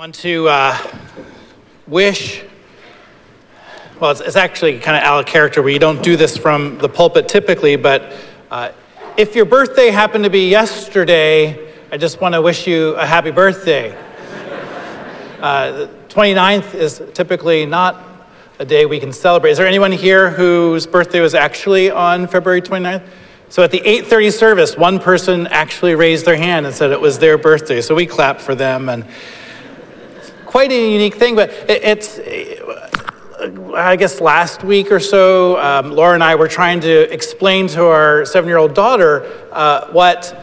want to uh, wish, well, it's, it's actually kind of out of character. where you don't do this from the pulpit typically, but uh, if your birthday happened to be yesterday, I just want to wish you a happy birthday. Uh, the 29th is typically not a day we can celebrate. Is there anyone here whose birthday was actually on February 29th? So at the 8:30 service, one person actually raised their hand and said it was their birthday. So we clapped for them and quite a unique thing, but it, it's, I guess last week or so, um, Laura and I were trying to explain to our seven year old daughter uh, what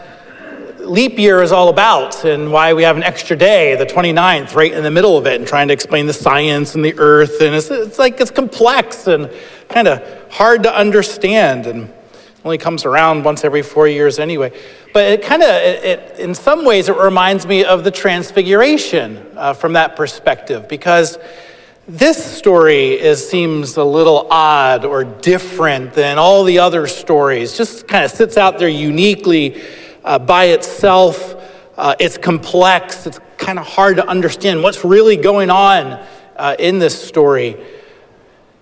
leap year is all about and why we have an extra day, the 29th, right in the middle of it, and trying to explain the science and the earth. And it's, it's like it's complex and kind of hard to understand. And only comes around once every four years anyway. But it kind of, it, it, in some ways, it reminds me of the Transfiguration uh, from that perspective, because this story is, seems a little odd or different than all the other stories. Just kind of sits out there uniquely uh, by itself. Uh, it's complex. It's kind of hard to understand what's really going on uh, in this story.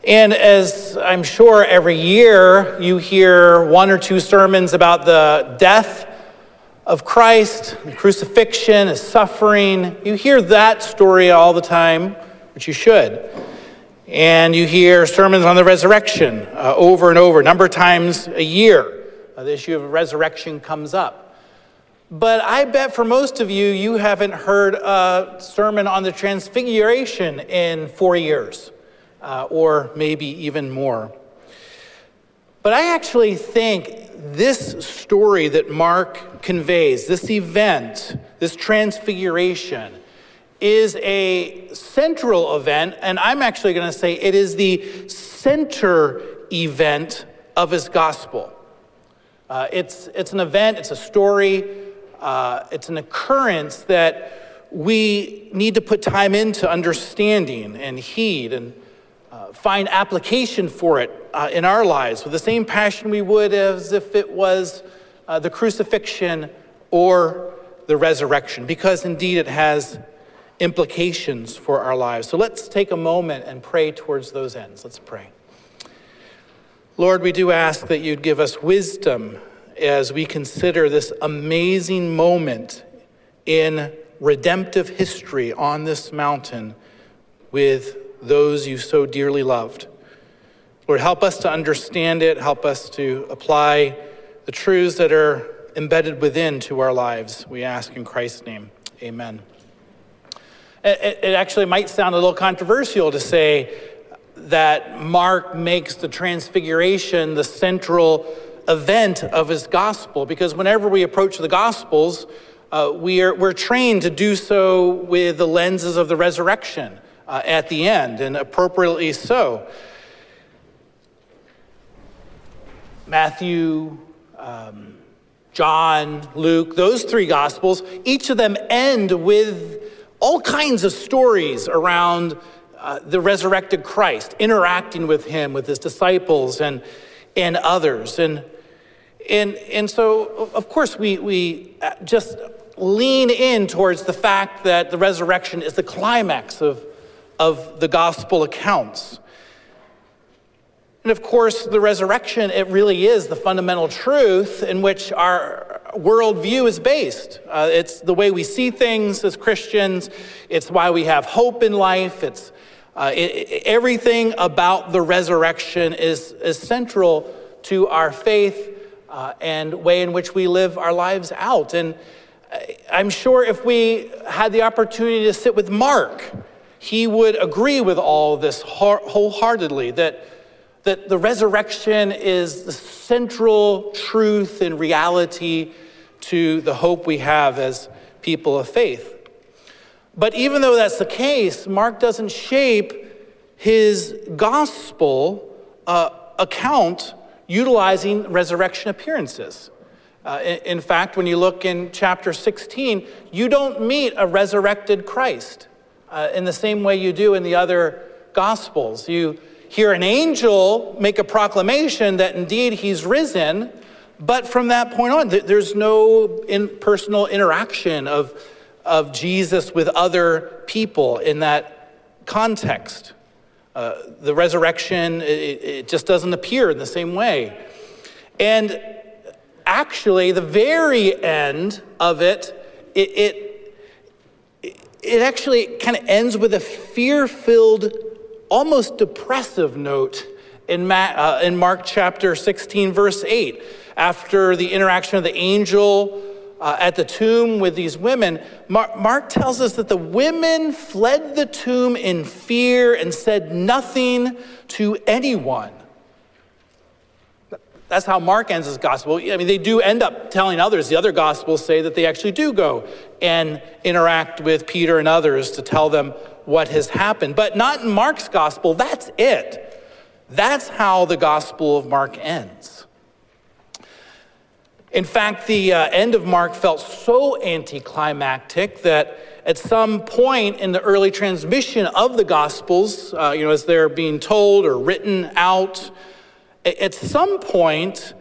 And as I'm sure every year you hear one or two sermons about the death of Christ, the crucifixion, his suffering, you hear that story all the time, which you should. And you hear sermons on the resurrection uh, over and over, a number of times a year. Uh, the issue of resurrection comes up. But I bet for most of you, you haven't heard a sermon on the transfiguration in four years uh, or maybe even more. But I actually think this story that Mark conveys, this event, this transfiguration, is a central event, and I'm actually going to say it is the center event of his gospel. Uh, it's, it's an event, it's a story, uh, it's an occurrence that we need to put time into understanding and heed and uh, find application for it uh, in our lives with the same passion we would as if it was uh, the crucifixion or the resurrection, because indeed it has implications for our lives. So let's take a moment and pray towards those ends. Let's pray. Lord, we do ask that you'd give us wisdom as we consider this amazing moment in redemptive history on this mountain with those you so dearly loved. Lord, help us to understand it, help us to apply the truths that are embedded within to our lives. We ask in Christ's name. Amen. It, actually might sound a little controversial to say that Mark makes the transfiguration the central event of his gospel, because whenever we approach the gospels, uh, we are, we're trained to do so with the lenses of the resurrection uh, at the end, and appropriately so. Matthew, um, John, Luke, those three gospels, each of them end with all kinds of stories around uh, the resurrected Christ, interacting with him, with his disciples, and, and others. And, and, and so, of course, we, we uh, just lean in towards the fact that the resurrection is the climax of of the gospel accounts. And of course, the resurrection, it really is the fundamental truth in which our worldview is based. Uh, it's the way we see things as Christians, it's why we have hope in life. It's uh, it, everything about the resurrection is, is central to our faith uh, and way in which we live our lives out. And uh, I'm sure if we had the opportunity to sit with Mark, he would agree with all this wholeheartedly that, that the resurrection is the central truth and reality to the hope we have as people of faith. But even though that's the case, Mark doesn't shape his gospel uh, account utilizing resurrection appearances. Uh, in, in fact, when you look in chapter 16, you don't meet a resurrected Christ uh, in the same way you do in the other Gospels. You hear an angel make a proclamation that indeed he's risen, but from that point on, there's no in personal interaction of, of Jesus with other people in that context. Uh, the resurrection, it, it just doesn't appear in the same way. And actually, the very end of it, it, it, it actually kind of ends with a fear filled, almost depressive note in, Ma- uh, in Mark chapter 16, verse 8. After the interaction of the angel uh, at the tomb with these women, Mark, Mark tells us that the women fled the tomb in fear and said nothing to anyone. That's how Mark ends his gospel. I mean, they do end up telling others. The other gospels say that they actually do go and interact with Peter and others to tell them what has happened. But not in Mark's gospel. That's it. That's how the gospel of Mark ends. In fact, the uh, end of Mark felt so anticlimactic that at some point in the early transmission of the gospels, uh, you know, as they're being told or written out, at some point,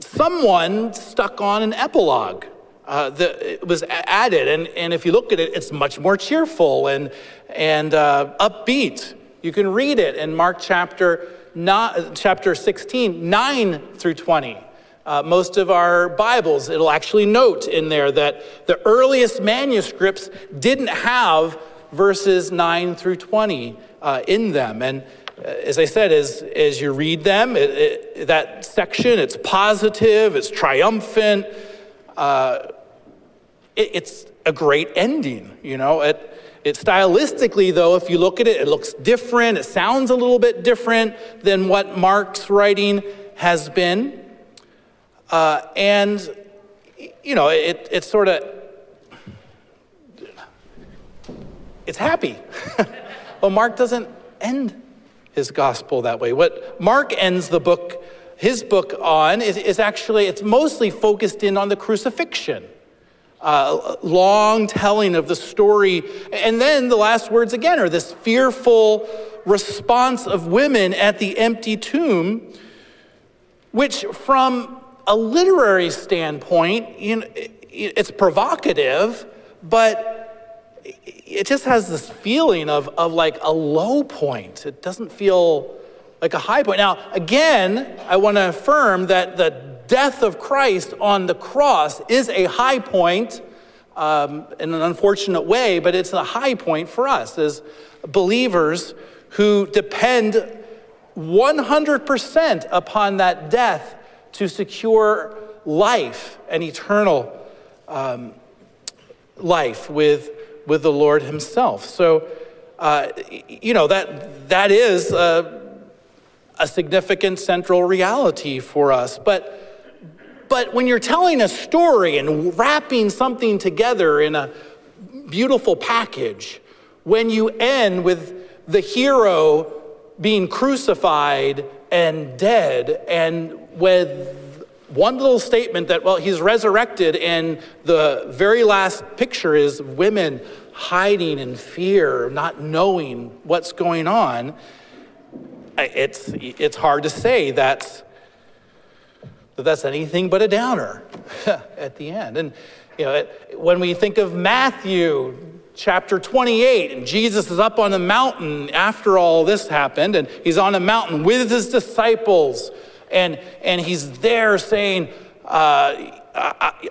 someone stuck on an epilogue uh, that was added. And, and if you look at it, it's much more cheerful and, and uh, upbeat. You can read it in Mark chapter, not, chapter 16, 9 through 20. Uh, most of our Bibles, it'll actually note in there that the earliest manuscripts didn't have verses 9 through 20 uh, in them. And as I said, as, as you read them, it, it, that section, it's positive, it's triumphant. Uh, it, it's a great ending, you know. It, it stylistically, though, if you look at it, it looks different. It sounds a little bit different than what Mark's writing has been. Uh, and, you know, it, it's sort of, it's happy. well, Mark doesn't end his gospel that way. What Mark ends the book, his book on, is, is actually, it's mostly focused in on the crucifixion. Uh, long telling of the story. And then the last words again are this fearful response of women at the empty tomb, which, from a literary standpoint, you know, it's provocative, but it just has this feeling of, of like a low point. It doesn't feel like a high point. Now, again, I want to affirm that the death of Christ on the cross is a high point um, in an unfortunate way, but it's a high point for us as believers who depend 100% upon that death to secure life and eternal um, life with with the Lord Himself. So, uh, you know, that, that is a, a significant central reality for us. But, but when you're telling a story and wrapping something together in a beautiful package, when you end with the hero being crucified and dead, and with one little statement that, well, he's resurrected, and the very last picture is women hiding in fear, not knowing what's going on. It's, it's hard to say that's, that that's anything but a downer at the end. And, you know, when we think of Matthew chapter 28, and Jesus is up on the mountain after all this happened, and he's on a mountain with his disciples and, and he's there saying, uh,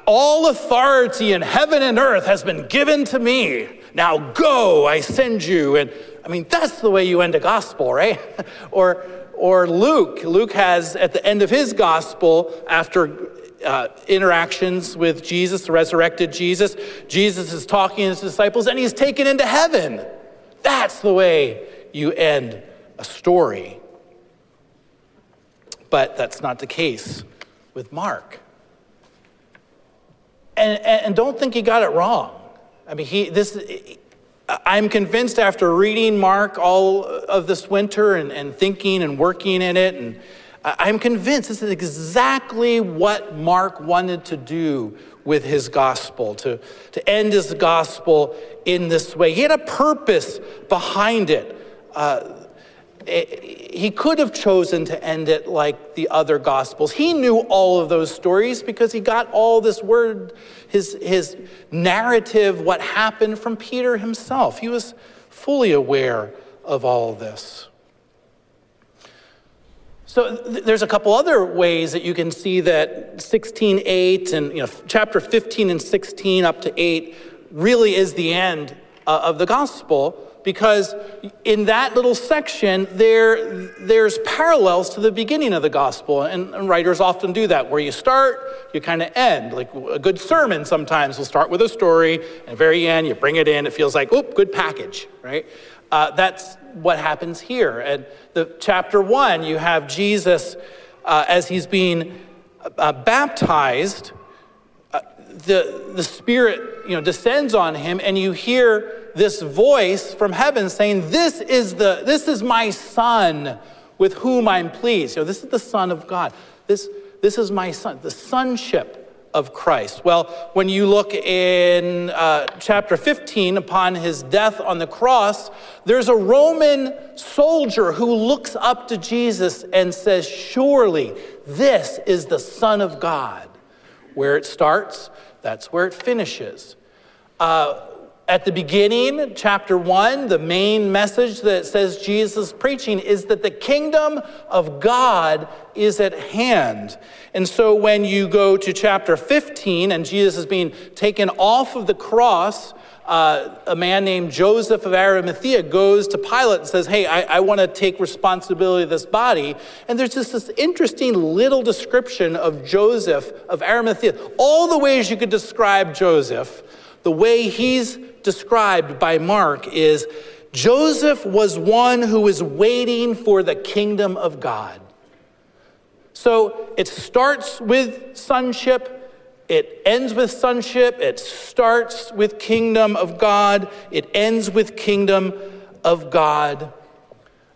All authority in heaven and earth has been given to me. Now go, I send you. And I mean, that's the way you end a gospel, right? or, or Luke. Luke has, at the end of his gospel, after uh, interactions with Jesus, the resurrected Jesus, Jesus is talking to his disciples and he's taken into heaven. That's the way you end a story. But that's not the case with Mark. And, and don't think he got it wrong. I mean, he, this, I'm convinced after reading Mark all of this winter and, and thinking and working in it, and I'm convinced this is exactly what Mark wanted to do with his gospel, to, to end his gospel in this way. He had a purpose behind it. Uh, he could have chosen to end it like the other gospels. He knew all of those stories because he got all this word, his, his narrative, what happened from Peter himself. He was fully aware of all of this. So th- there's a couple other ways that you can see that 16:8 and you know chapter 15 and 16 up to 8 really is the end uh, of the gospel because in that little section there there's parallels to the beginning of the gospel and, and writers often do that where you start you kind of end. Like a good sermon sometimes will start with a story and very end you bring it in it feels like oh good package right? Uh, that's what happens here. And the chapter one you have jesus uh, as he's being uh, baptized the, the spirit you know descends on him and you hear this voice from heaven saying, This is, the, this is my son with whom I'm pleased. You know, this is the Son of God. This, this is my son, the sonship of Christ. Well, when you look in uh, chapter 15 upon his death on the cross, there's a Roman soldier who looks up to Jesus and says, Surely this is the Son of God. Where it starts, that's where it finishes. Uh, at the beginning, chapter one, the main message that says Jesus preaching is that the kingdom of God is at hand. And so when you go to chapter 15 and Jesus is being taken off of the cross, uh, a man named Joseph of Arimathea goes to Pilate and says, Hey, I, I want to take responsibility of this body. And there's just this interesting little description of Joseph of Arimathea. All the ways you could describe Joseph, the way he's described by Mark is Joseph was one who was waiting for the kingdom of God. So it starts with sonship, it ends with sonship, it starts with kingdom of God, it ends with kingdom of God.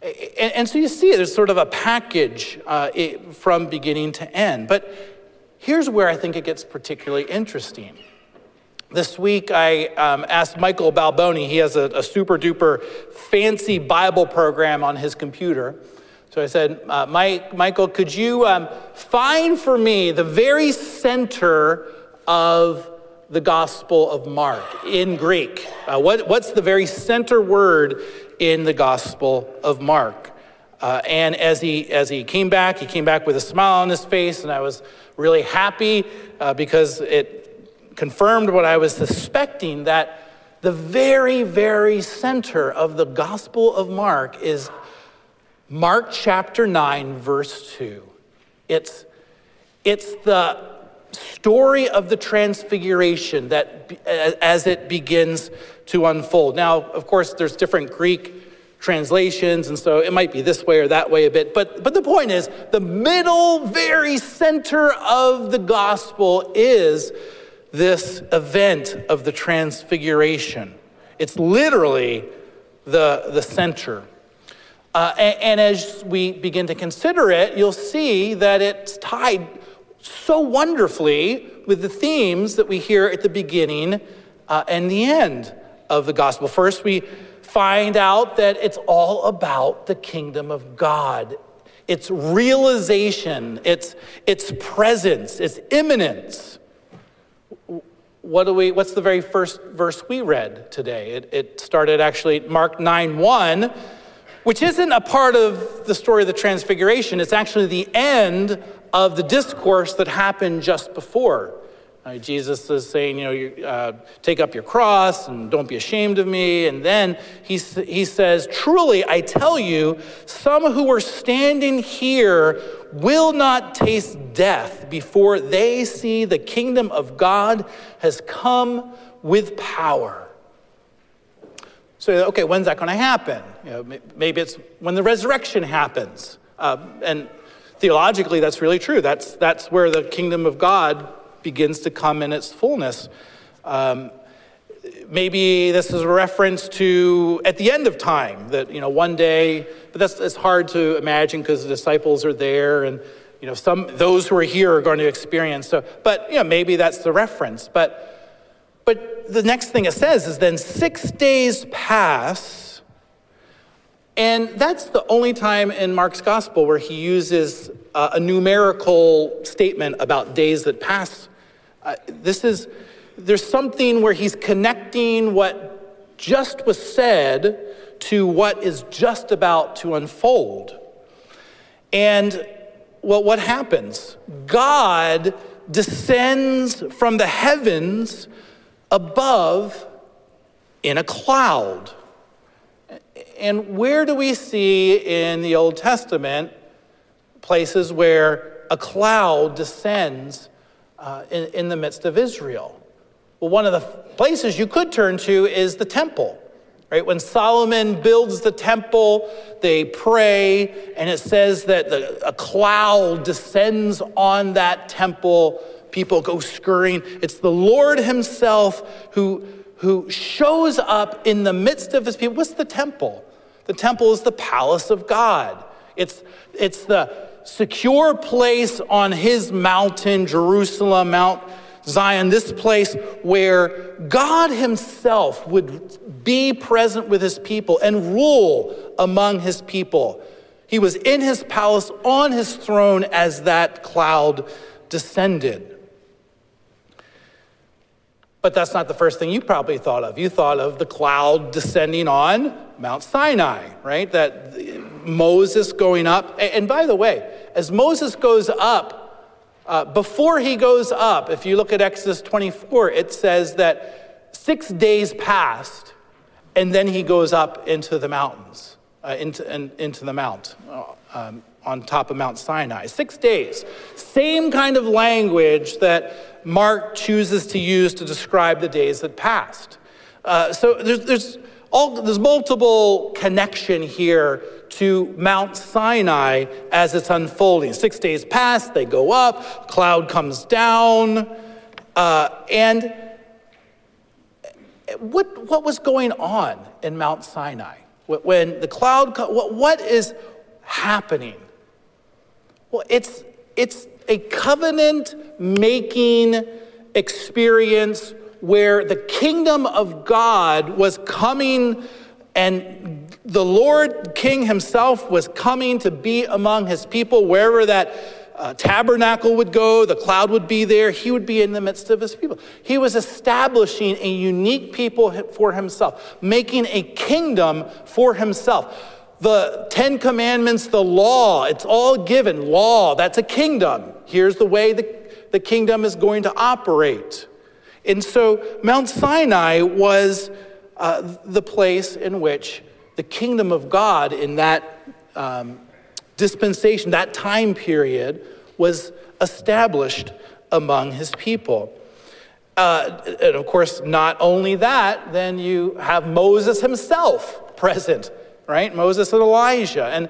And, and so you see, there's sort of a package uh, from beginning to end. But here's where I think it gets particularly interesting. This week, I um, asked Michael Balboni, he has a, a, super duper fancy Bible program on his computer. So I said, uh, Mike, Michael, could you um, find for me the very center of the Gospel of Mark in Greek? Uh, what, what's the very center word in the Gospel of Mark? Uh, and as he, as he came back, he came back with a smile on his face, and I was really happy uh, because it confirmed what I was suspecting that the very, very center of the Gospel of Mark is Mark chapter 9, verse 2. It's, it's the story of the transfiguration that uh, as it begins to unfold. Now, of course, there's different Greek translations, and so it might be this way or that way a bit. But, but the point is, the middle, very center of the gospel is this event of the transfiguration. It's literally the, the center. Uh, and, and, as we begin to consider it, you'll see that it's tied so wonderfully with the themes that we hear at the beginning uh, and the end of the gospel. First, we find out that it's all about the kingdom of God. Its realization, its, its presence, its imminence what do we, what's the very first verse we read today? It, it started actually Mark 9 1, which isn't a part of the story of the Transfiguration. It's actually the end of the discourse that happened just before. Uh, Jesus is saying, you know, you, uh, take up your cross and don't be ashamed of me. And then he, he says, Truly, I tell you, some who are standing here will not taste death before they see the kingdom of God has come with power. So, okay, when's that going to happen? You know, maybe it's when the resurrection happens. Uh, and theologically, that's really true. That's, that's where the kingdom of God begins to come in its fullness. Um, maybe this is a reference to at the end of time that you know one day but that's it's hard to imagine because the disciples are there and you know some those who are here are going to experience so but you know maybe that's the reference but but the next thing it says is then six days pass And that's the only time in Mark's gospel where he uses uh, a numerical statement about days that pass. Uh, this is, there's something where he's connecting what just was said to what is just about to unfold. And well, what happens? God descends from the heavens above in a cloud. And where do we see in the Old Testament places where a cloud descends uh, in, in the midst of Israel? Well, one of the places you could turn to is the temple. Right? When Solomon builds the temple, they pray, and it says that the, a cloud descends on that temple. People go scurrying. It's the Lord Himself who, who shows up in the midst of His people. What's the temple? The temple is the palace of God. It's, it's the secure place on His mountain, Jerusalem, Mount Zion, this place where God Himself would be present with His people and rule among His people. He was in His palace on His throne as that cloud descended. But that's not the first thing you probably thought of. You thought of the cloud descending on Mount Sinai, right? That Moses going up. And by the way, as Moses goes up, uh, before he goes up, if you look at Exodus 24, it says that six days passed, and then he goes up into the mountains, uh, into, in, into the mount, uh, um, on top of Mount Sinai. Six days. Same kind of language that Mark chooses to use to describe the days that passed. Uh, so there's, there's, all, there's multiple connection here to Mount Sinai as it's unfolding. Six days pass, they go up, cloud comes down, uh, and what, what was going on in Mount Sinai? When the cloud, what, what is happening? Well, it's, it's a covenant making experience where the kingdom of God was coming and the Lord King himself was coming to be among his people wherever that uh, tabernacle would go, the cloud would be there, he would be in the midst of his people. He was establishing a unique people for himself, making a kingdom for himself. The Ten Commandments, the law, it's all given. Law, that's a kingdom. Here's the way the, the kingdom is going to operate. And so Mount Sinai was uh, the place in which the kingdom of God in that um, dispensation, that time period, was established among his people. Uh, and of course, not only that, then you have Moses himself present, right? Moses and Elijah. And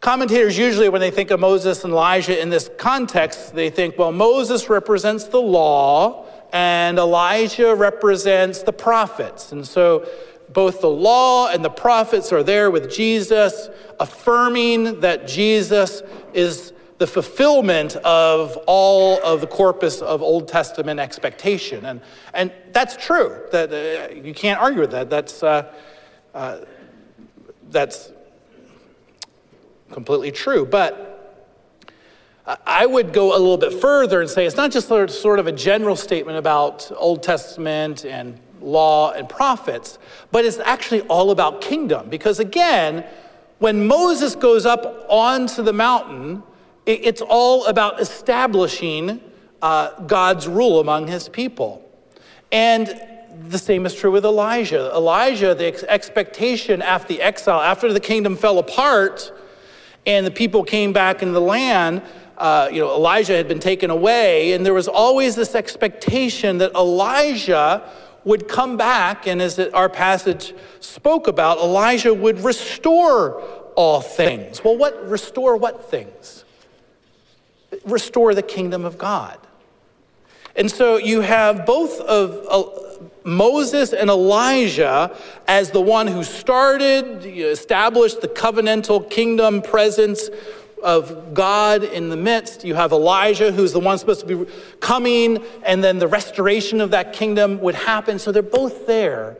commentators usually, when they think of Moses and Elijah in this context, they think, well, Moses represents the law and Elijah represents the prophets. And so both the law and the prophets are there with Jesus, affirming that Jesus is the fulfillment of all of the corpus of Old Testament expectation. And, and that's true. That, uh, you can't argue with that. That's, uh, uh, that's completely true. But I would go a little bit further and say it's not just sort of a general statement about Old Testament and law and prophets, but it's actually all about kingdom. Because again, when Moses goes up onto the mountain, it's all about establishing uh, God's rule among his people. And the same is true with Elijah. Elijah, the ex- expectation after the exile, after the kingdom fell apart and the people came back in the land, uh, you know, Elijah had been taken away, and there was always this expectation that Elijah would come back, and as our passage spoke about, Elijah would restore all things. Well, what restore what things? Restore the kingdom of God. And so you have both of uh, Moses and Elijah as the one who started, established the covenantal kingdom presence of God in the midst. You have Elijah, who's the one supposed to be coming, and then the restoration of that kingdom would happen. So they're both there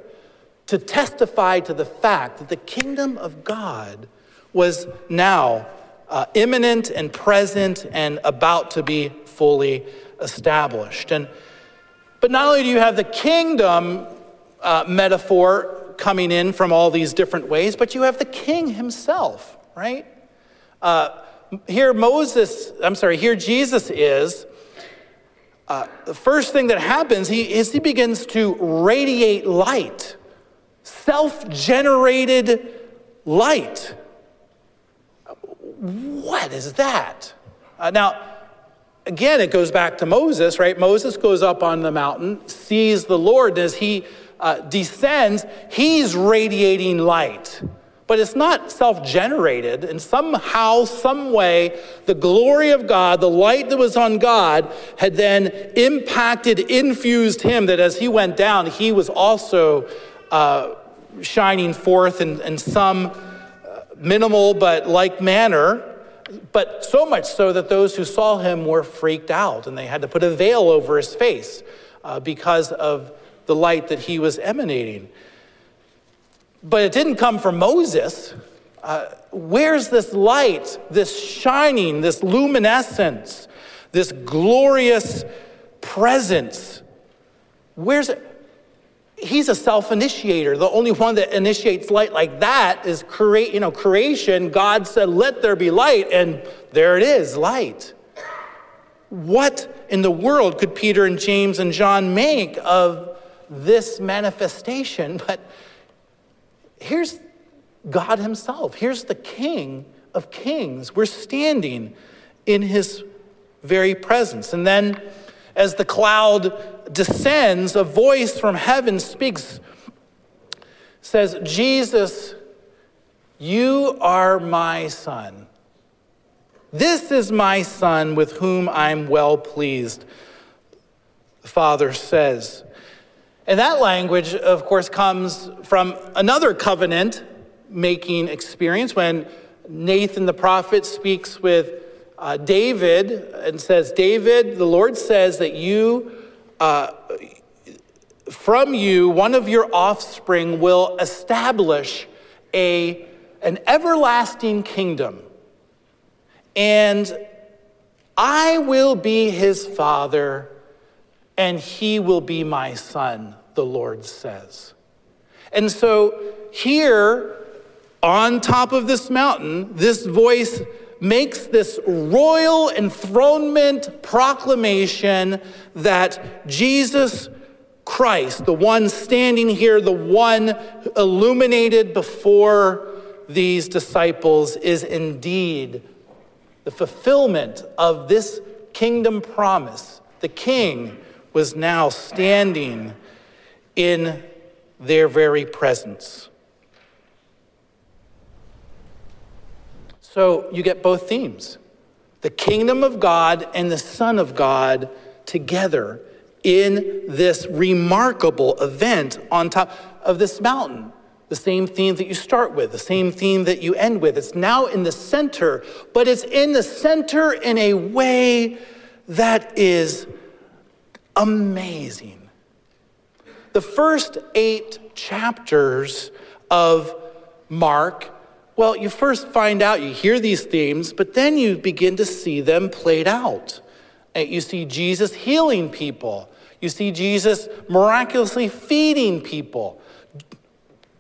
to testify to the fact that the kingdom of God was now uh, imminent and present and about to be fully established. And, but not only do you have the kingdom uh, metaphor coming in from all these different ways, but you have the king himself, right? Uh, here, Moses, I'm sorry, here Jesus is. Uh, the first thing that happens he, is he begins to radiate light, self generated light. What is that? Uh, now, again, it goes back to Moses, right? Moses goes up on the mountain, sees the Lord, and as he uh, descends, he's radiating light. But it's not self generated. And somehow, some way, the glory of God, the light that was on God, had then impacted, infused him, that as he went down, he was also uh, shining forth in, in some uh, minimal but like manner but so much so that those who saw him were freaked out and they had to put a veil over his face uh, because of the light that he was emanating. But it didn't come from Moses. Uh, where's this light, this shining, this luminescence, this glorious presence? Where's it? He's a self-initiator. The only one that initiates light like that is create, you know, creation. God said, "Let there be light," and there it is, light. What in the world could Peter and James and John make of this manifestation, but here's God Himself. Here's the King of Kings. We're standing in His very presence. And then, as the cloud descends, a voice from heaven speaks, says, Jesus, you are my son. This is my son with whom I'm well pleased, the Father says. And that language, of course, comes from another covenant making experience when Nathan the prophet speaks with uh, David and says, David, the Lord says that you, uh, from you, one of your offspring will establish a, an everlasting kingdom. And I will be his father, and he will be my son the Lord says. And so here on top of this mountain, this voice makes this royal enthronement proclamation that Jesus Christ, the one standing here, the one illuminated before these disciples, is indeed the fulfillment of this kingdom promise. The king was now standing in their very presence. So you get both themes the kingdom of God and the Son of God together in this remarkable event on top of this mountain. The same theme that you start with, the same theme that you end with. It's now in the center, but it's in the center in a way that is amazing. The first eight chapters of Mark, well, you first find out, you hear these themes, but then you begin to see them played out. Uh, you see Jesus healing people. You see Jesus miraculously feeding people,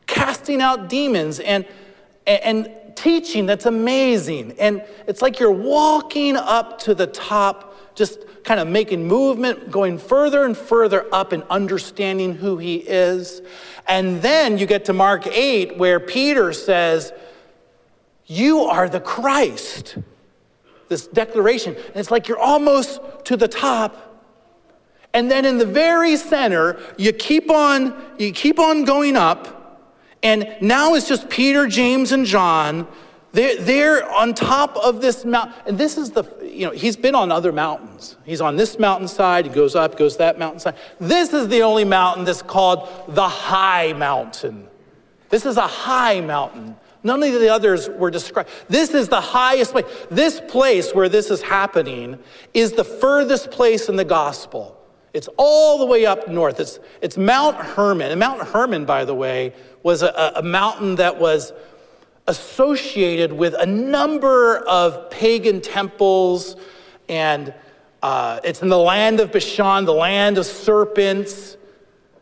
casting out demons, and, and teaching that's amazing. And it's like you're walking up to the top, just kind of making movement, going further and further up and understanding who he is. And then you get to Mark 8, where Peter says, You are the Christ. This declaration. And it's like you're almost to the top. And then in the very center, you keep on, you keep on going up. And now it's just Peter, James, and John. They're, they're on top of this mountain. And this is the, you know, he's been on other mountains. He's on this mountainside, he goes up, goes that mountainside. This is the only mountain that's called the high mountain. This is a high mountain. None of the others were described. This is the highest place. This place where this is happening is the furthest place in the gospel. It's all the way up north. It's, it's Mount Hermon. And Mount Hermon, by the way, was a, a mountain that was associated with a number of pagan temples, and uh, it's in the land of Bashan, the land of serpents.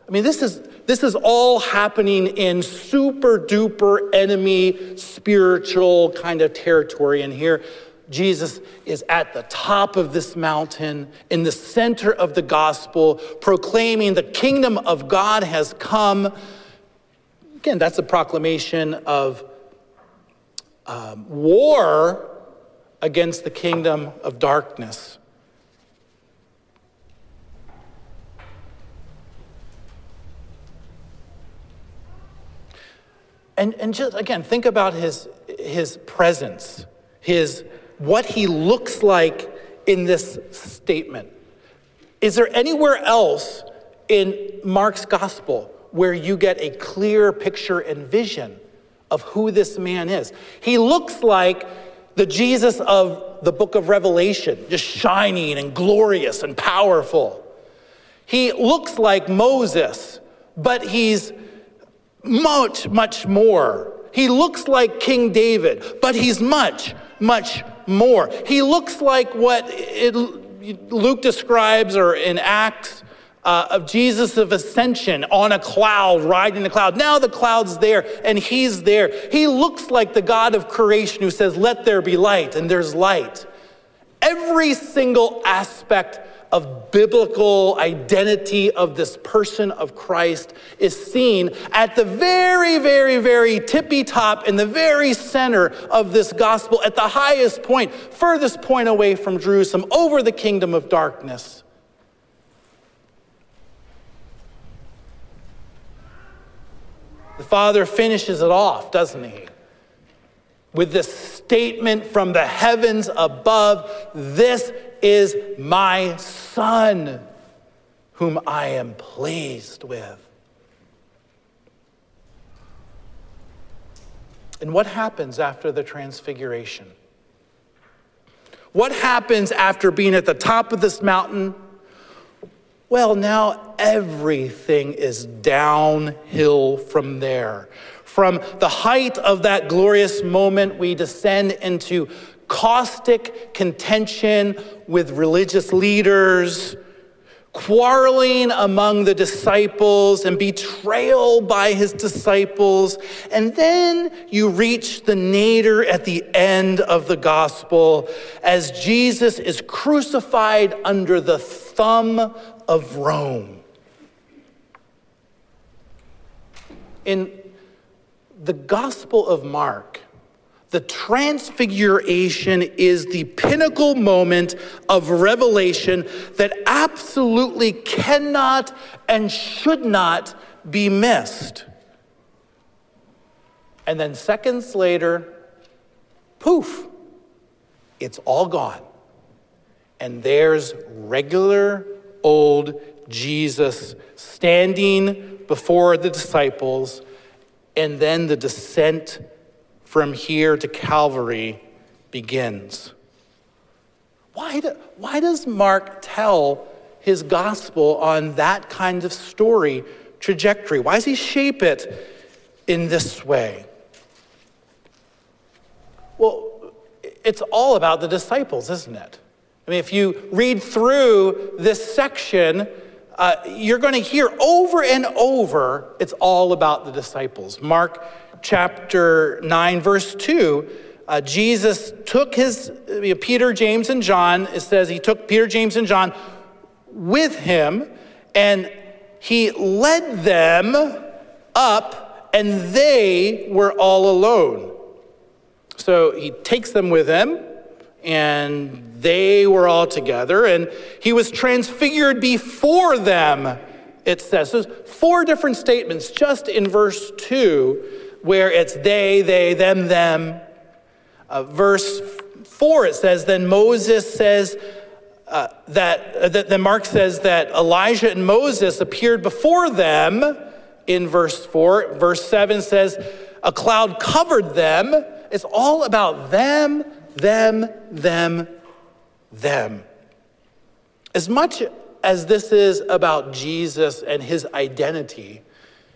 I mean, this is, this is all happening in super duper enemy spiritual kind of territory. And here, Jesus is at the top of this mountain, in the center of the gospel, proclaiming the kingdom of God has come. Again, that's a proclamation of um, war against the kingdom of darkness. And, and just again, think about his, his presence, his, what he looks like in this statement. Is there anywhere else in Mark's gospel where you get a clear picture and vision of who this man is? He looks like the Jesus of the book of Revelation, just shining and glorious and powerful. He looks like Moses, but he's much, much more. He looks like King David, but he's much, much more. He looks like what it, Luke describes or in Acts uh, of Jesus of ascension on a cloud, riding the cloud. Now the cloud's there and he's there. He looks like the God of creation who says, Let there be light, and there's light. Every single aspect of biblical identity of this person of Christ is seen at the very, very, very tippy top in the very center of this gospel, at the highest point, furthest point away from Jerusalem, over the kingdom of darkness. The Father finishes it off, doesn't he? With this statement from the heavens above This is my Son, whom I am pleased with. And what happens after the transfiguration? What happens after being at the top of this mountain? Well, now everything is downhill from there. From the height of that glorious moment, we descend into caustic contention with religious leaders, quarreling among the disciples, and betrayal by his disciples. And then you reach the nadir at the end of the gospel as Jesus is crucified under the thumb of Rome. In the Gospel of Mark, the transfiguration is the pinnacle moment of revelation that absolutely cannot and should not be missed. And then seconds later, poof, it's all gone. And there's regular old Jesus standing before the disciples, and then the descent from here to Calvary begins. Why, do, why does Mark tell his gospel on that kind of story trajectory? Why does he shape it in this way? Well, it's all about the disciples, isn't it? I mean, if you read through this section, uh, you're going to hear over and over it's all about the disciples. Mark chapter 9, verse 2, uh, Jesus took his, know, Peter, James, and John, it says he took Peter, James, and John with him, and he led them up, and they were all alone. So he takes them with him, and they were all together, and he was transfigured before them, it says. So four different statements just in verse 2 where it's they, they, them, them. Uh, verse 4, it says, Then Moses says, uh, that, uh, that then Mark says that Elijah and Moses appeared before them in verse 4. Verse 7 says, A cloud covered them. It's all about them, them, them, them. As much as this is about Jesus and his identity,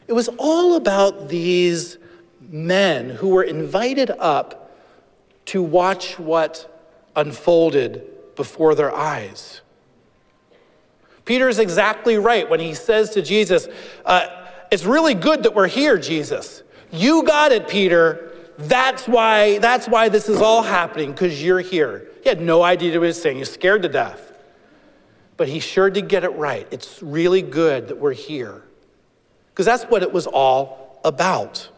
it was all about these men who were invited up to watch what unfolded before their eyes. Peter is exactly right when he says to Jesus, uh, It's really good that we're here, Jesus. You got it, Peter. That's why, that's why this is all happening, because you're here. He had no idea what he was saying. He's scared to death. But he sure did get it right. It's really good that we're here. Because that's what it was all about.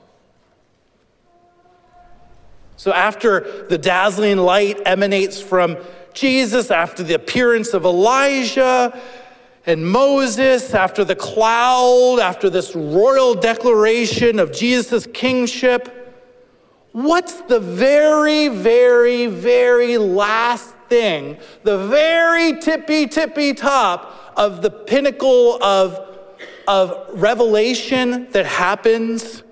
So, after the dazzling light emanates from Jesus, after the appearance of Elijah and Moses, after the cloud, after this royal declaration of Jesus' kingship, what's the very, very, very last thing, the very tippy, tippy top of the pinnacle of, of revelation that happens?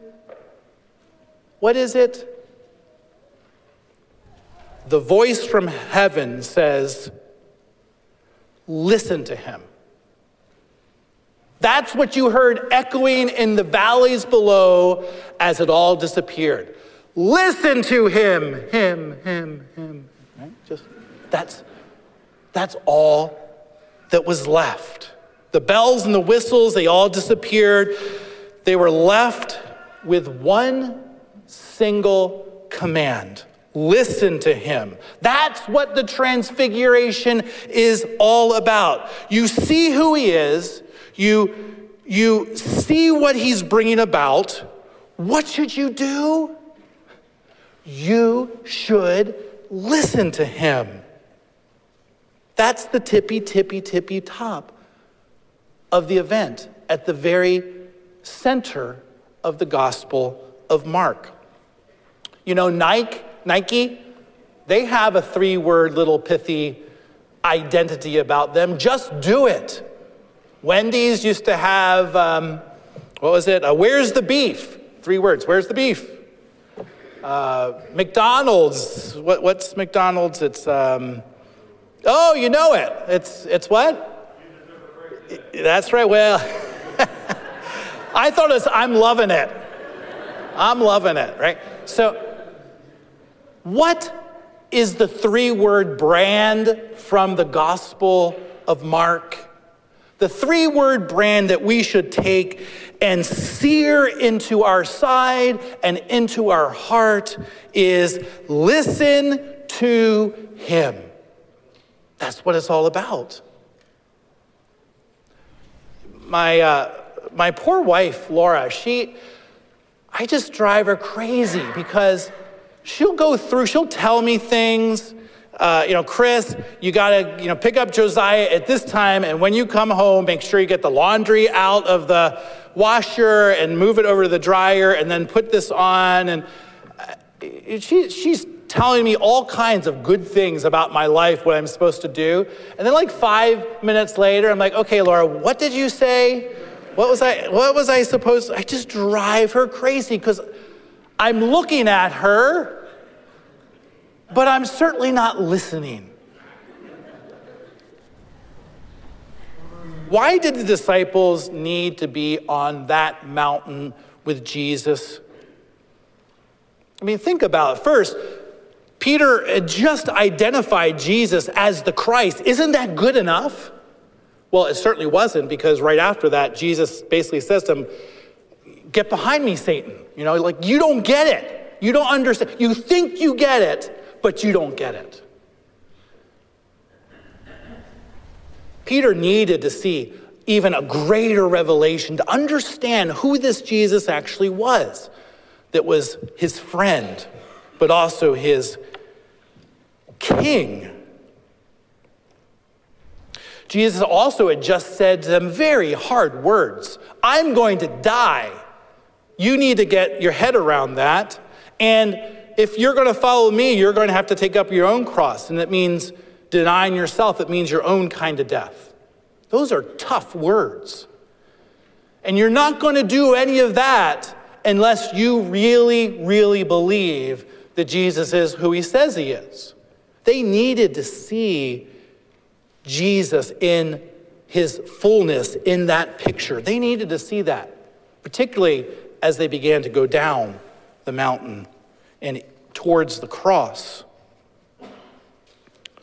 What is it? the voice from heaven says, Listen to him. That's what you heard echoing in the valleys below as it all disappeared. Listen to him, him, him, him. Right? Just that's that's all that was left. The bells and the whistles, they all disappeared. They were left with one single command Listen to him. That's what the transfiguration is all about. You see who he is, you, you see what he's bringing about. What should you do? You should listen to him. That's the tippy, tippy, tippy top of the event at the very center of the Gospel of Mark. You know, Nike Nike, they have a three word little pithy identity about them. Just do it. Wendy's used to have, um, what was it? Uh, Where's the beef? Three words. Where's the beef? Uh, McDonald's. What, what's McDonald's? It's, um, oh, you know it. It's, it's what? That's right. Well, I thought it was, I'm loving it. I'm loving it, right? So, what is the three word brand from the Gospel of Mark? The three word brand that we should take and sear into our side and into our heart is listen to Him. That's what it's all about. My, uh, my poor wife, Laura, she, I just drive her crazy because she'll go through, she'll tell me things. Uh, you know, Chris, you got to, you know, pick up Josiah at this time, and when you come home, make sure you get the laundry out of the washer and move it over to the dryer, and then put this on. And uh, she, she's telling me all kinds of good things about my life, what I'm supposed to do. And then, like five minutes later, I'm like, okay, Laura, what did you say? What was I? What was I supposed? To? I just drive her crazy because I'm looking at her, but I'm certainly not listening. Why did the disciples need to be on that mountain with Jesus? I mean, think about it. First, Peter just identified Jesus as the Christ. Isn't that good enough? Well, it certainly wasn't because right after that, Jesus basically says to him, Get behind me, Satan. You know, like you don't get it. You don't understand. You think you get it, but you don't get it. Peter needed to see even a greater revelation to understand who this Jesus actually was, that was his friend, but also his king. Jesus also had just said to them very hard words I'm going to die you need to get your head around that. And if you're going to follow me, you're going to have to take up your own cross. And it means denying yourself, it means your own kind of death. Those are tough words. And you're not going to do any of that unless you really, really believe that Jesus is who he says he is. They needed to see Jesus in his fullness in that picture. They needed to see that, particularly as they began to go down the mountain and towards the cross.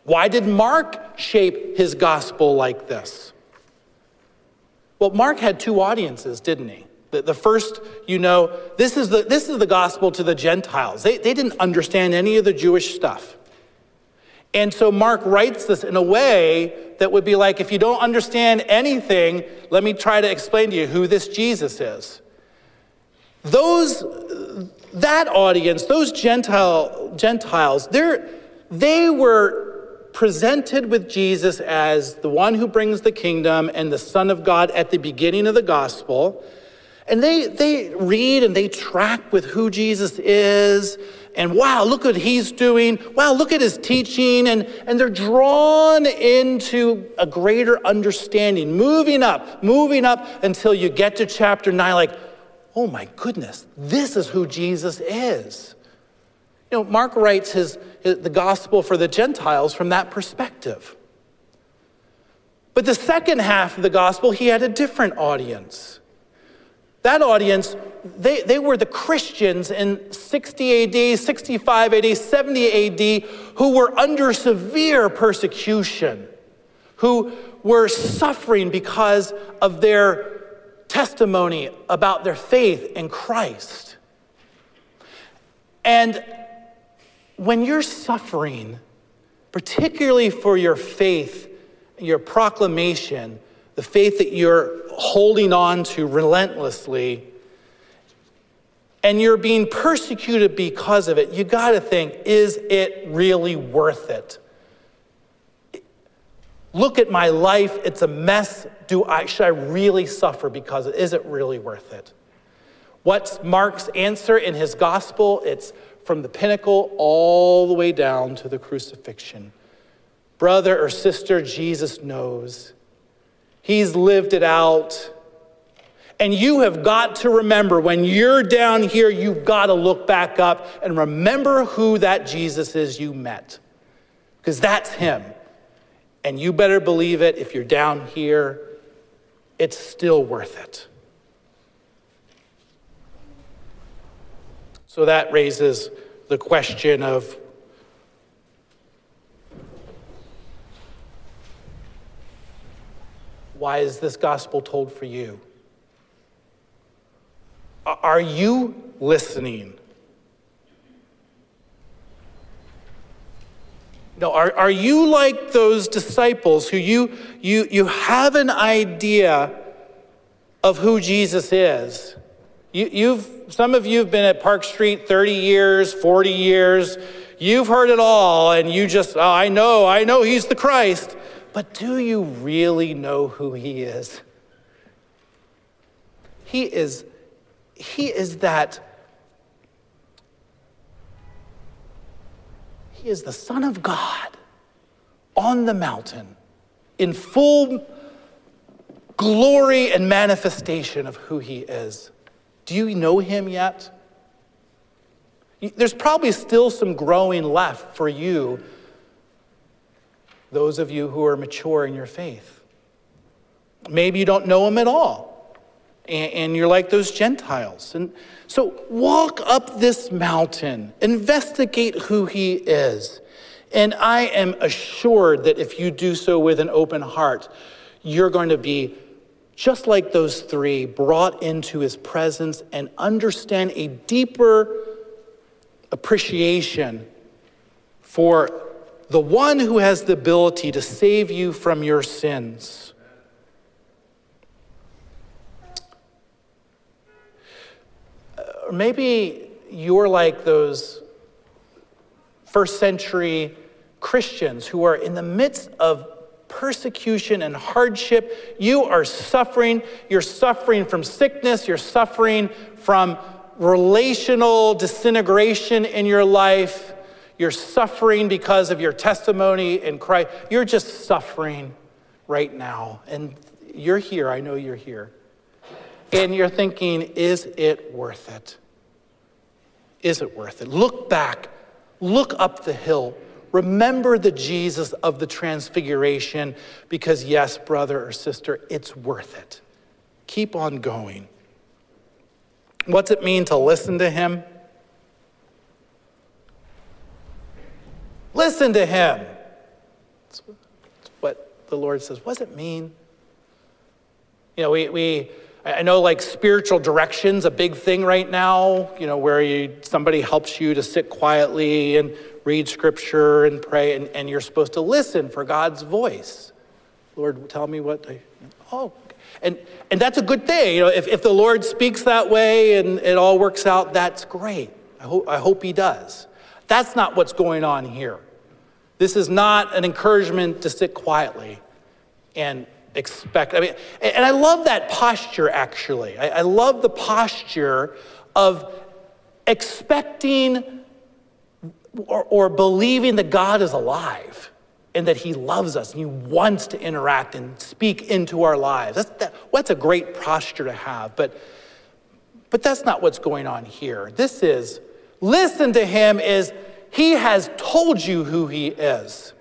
Why did Mark shape his gospel like this? Well, Mark had two audiences, didn't he? The, the first, you know, this is the, this is the gospel to the Gentiles. They, they didn't understand any of the Jewish stuff. And so Mark writes this in a way that would be like, if you don't understand anything, let me try to explain to you who this Jesus is. Those, that audience, those Gentile, Gentiles, they were presented with Jesus as the one who brings the kingdom and the Son of God at the beginning of the gospel. And they, they read and they track with who Jesus is. And wow, look what he's doing. Wow, look at his teaching. And, and they're drawn into a greater understanding, moving up, moving up until you get to chapter 9, like, oh my goodness, this is who Jesus is. You know, Mark writes his, Uh, the gospel for the Gentiles from that perspective. But the second half of the gospel, he had a different audience. That audience, they, they were the Christians in 60 AD, 65 AD, 70 AD who were under severe persecution, who were suffering because of their testimony about their faith in Christ. And when you're suffering, particularly for your faith, your proclamation, the faith that you're holding on to relentlessly, and you're being persecuted because of it, you got to think is it really worth it? Look at my life, it's a mess. Do I, should I really suffer because it? Is it really worth it? What's Mark's answer in his gospel? It's from the pinnacle all the way down to the crucifixion. Brother or sister, Jesus knows. He's lived it out. And you have got to remember when you're down here, you've got to look back up and remember who that Jesus is you met. Because that's him. And you better believe it if you're down here, it's still worth it. So that raises the question of why is this gospel told for you? Are you listening? No, are, are you like those disciples who you, you, you have an idea of who Jesus is? You, you've, some of you have been at Park Street 30 years, 40 years. You've heard it all, and you just, oh, I know, I know he's the Christ. But do you really know who he is? He is, he is that, he is the Son of God on the mountain in full glory and manifestation of who he is. Do you know him yet? There's probably still some growing left for you, those of you who are mature in your faith. Maybe you don't know him at all, and you're like those Gentiles. And so walk up this mountain, investigate who he is. And I am assured that if you do so with an open heart, you're going to be just like those three, brought into his presence and understand a deeper appreciation for the one who has the ability to save you from your sins. Or maybe you're like those first century Christians who are in the midst of persecution and hardship. You are suffering. You're suffering from sickness. You're suffering from relational disintegration in your life. You're suffering because of your testimony in Christ. You're just suffering right now. And you're here. I know you're here. And you're thinking, is it worth it? Is it worth it? Look back. Look up the hill Remember the Jesus of the transfiguration because, yes, brother or sister, it's worth it. Keep on going. What's it mean to listen to him? Listen to him. That's what the Lord says. What does it mean? You know, we, we I know like spiritual direction's a big thing right now, you know, where you, somebody helps you to sit quietly and read scripture and pray, and, and you're supposed to listen for God's voice. Lord, tell me what I, oh, and, and that's a good thing. You know, if, if the Lord speaks that way and it all works out, that's great. I hope, I hope he does. That's not what's going on here. This is not an encouragement to sit quietly and expect. I mean, and I love that posture actually. I, I love the posture of expecting or, or believing that God is alive and that He loves us and He wants to interact and speak into our lives. That's, that, that's a great posture to have, but, but that's not what's going on here. This is listen to Him is He has told you who He is.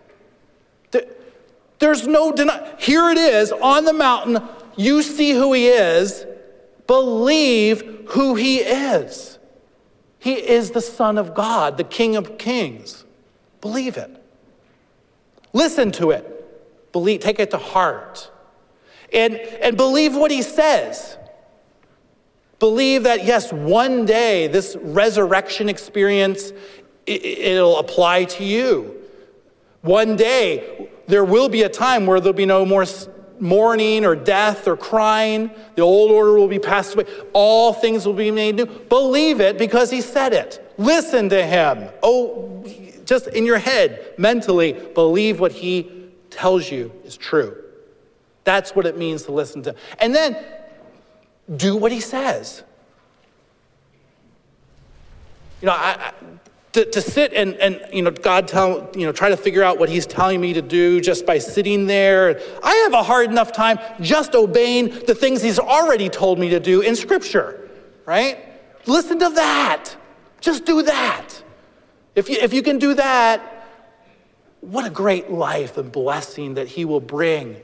There's no deny. Here it is on the mountain. You see who He is. Believe who He is. He is the Son of God, the King of Kings. Believe it. Listen to it. Believe, take it to heart. And, and believe what he says. Believe that, yes, one day this resurrection experience, it, it'll apply to you. One day, there will be a time where there'll be no more mourning or death or crying. The old order will be passed away. All things will be made new. Believe it because he said it. Listen to him. Oh, just in your head, mentally, believe what he tells you is true. That's what it means to listen to. him. And then do what he says. You know, I, I, to, to sit and, and, you know, God tell, you know, try to figure out what he's telling me to do just by sitting there. I have a hard enough time just obeying the things he's already told me to do in scripture, right? Listen to that. Just do that. If you, if you can do that, what a great life and blessing that He will bring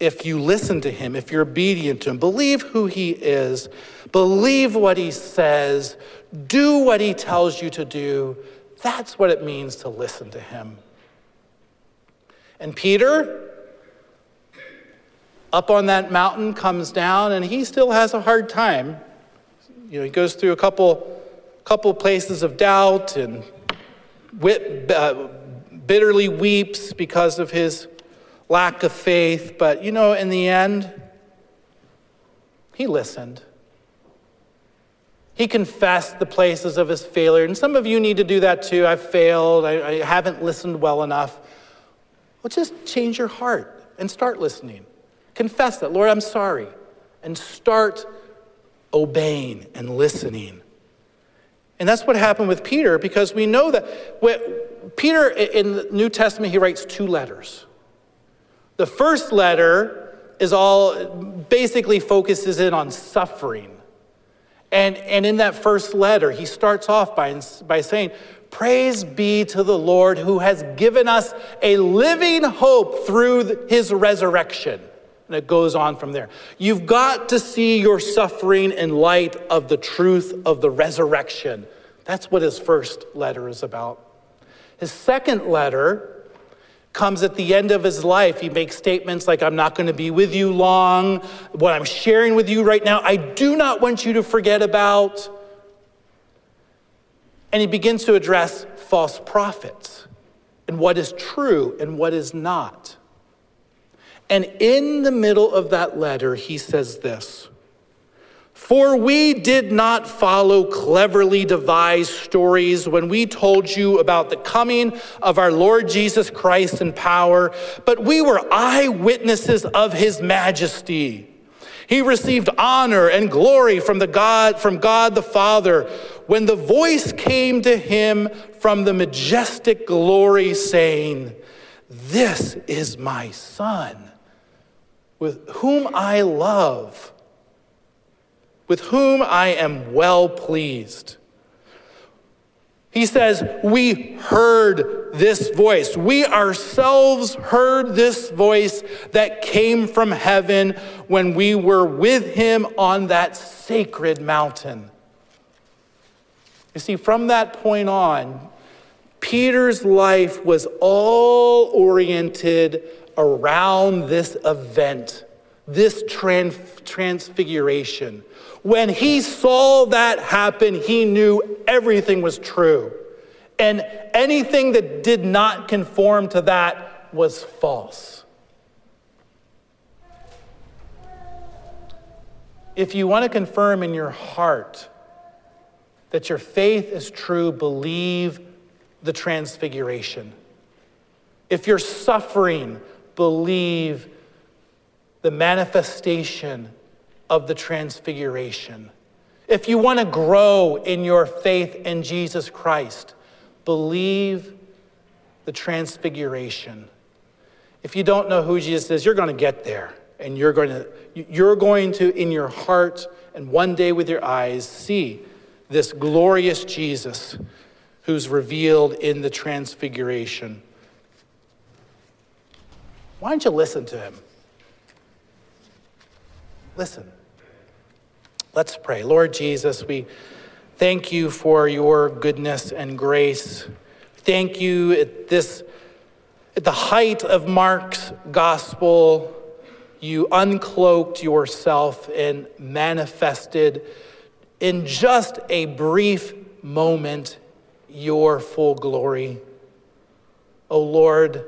if you listen to Him, if you're obedient to Him. Believe who He is, believe what He says, do what He tells you to do. That's what it means to listen to Him. And Peter, up on that mountain, comes down, and he still has a hard time. You know, he goes through a couple couple places of doubt and whip, uh, bitterly weeps because of his lack of faith. But you know, in the end, he listened. He confessed the places of his failure. And some of you need to do that too. I've failed. I, I haven't listened well enough. Well, just change your heart and start listening. Confess that, Lord, I'm sorry. And start obeying and listening. And that's what happened with Peter because we know that Peter in the New Testament, he writes two letters. The first letter is all basically focuses in on suffering. And, and in that first letter, he starts off by, by saying, Praise be to the Lord who has given us a living hope through his resurrection. And it goes on from there. You've got to see your suffering in light of the truth of the resurrection. That's what his first letter is about. His second letter comes at the end of his life. He makes statements like, I'm not going to be with you long. What I'm sharing with you right now, I do not want you to forget about. And he begins to address false prophets and what is true and what is not. And in the middle of that letter, he says this For we did not follow cleverly devised stories when we told you about the coming of our Lord Jesus Christ in power, but we were eyewitnesses of his majesty. He received honor and glory from the God from God the Father when the voice came to him from the majestic glory saying, "This is my son." with whom I love, with whom I am well pleased. He says, We heard this voice. We ourselves heard this voice that came from heaven when we were with him on that sacred mountain. You see, from that point on, Peter's life was all oriented around this event, this trans- transfiguration. When he saw that happen, he knew everything was true. And anything that did not conform to that was false. If you want to confirm in your heart that your faith is true, believe the transfiguration. If you're suffering, believe the manifestation of the transfiguration. If you want to grow in your faith in Jesus Christ, believe the transfiguration. If you don't know who Jesus is, you're going to get there. And you're going to, you're going to, in your heart and one day with your eyes, see this glorious Jesus who's revealed in the transfiguration. Why don't you listen to him? Listen. Let's pray. Lord Jesus, we thank you for your goodness and grace. Thank you at this at the height of Mark's gospel, you uncloaked yourself and manifested in just a brief moment your full glory. O oh Lord,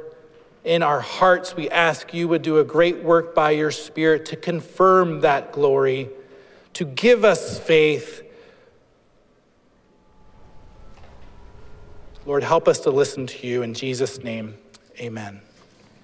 in our hearts, we ask you would do a great work by your Spirit to confirm that glory, to give us faith. Lord, help us to listen to you. In Jesus' name, amen.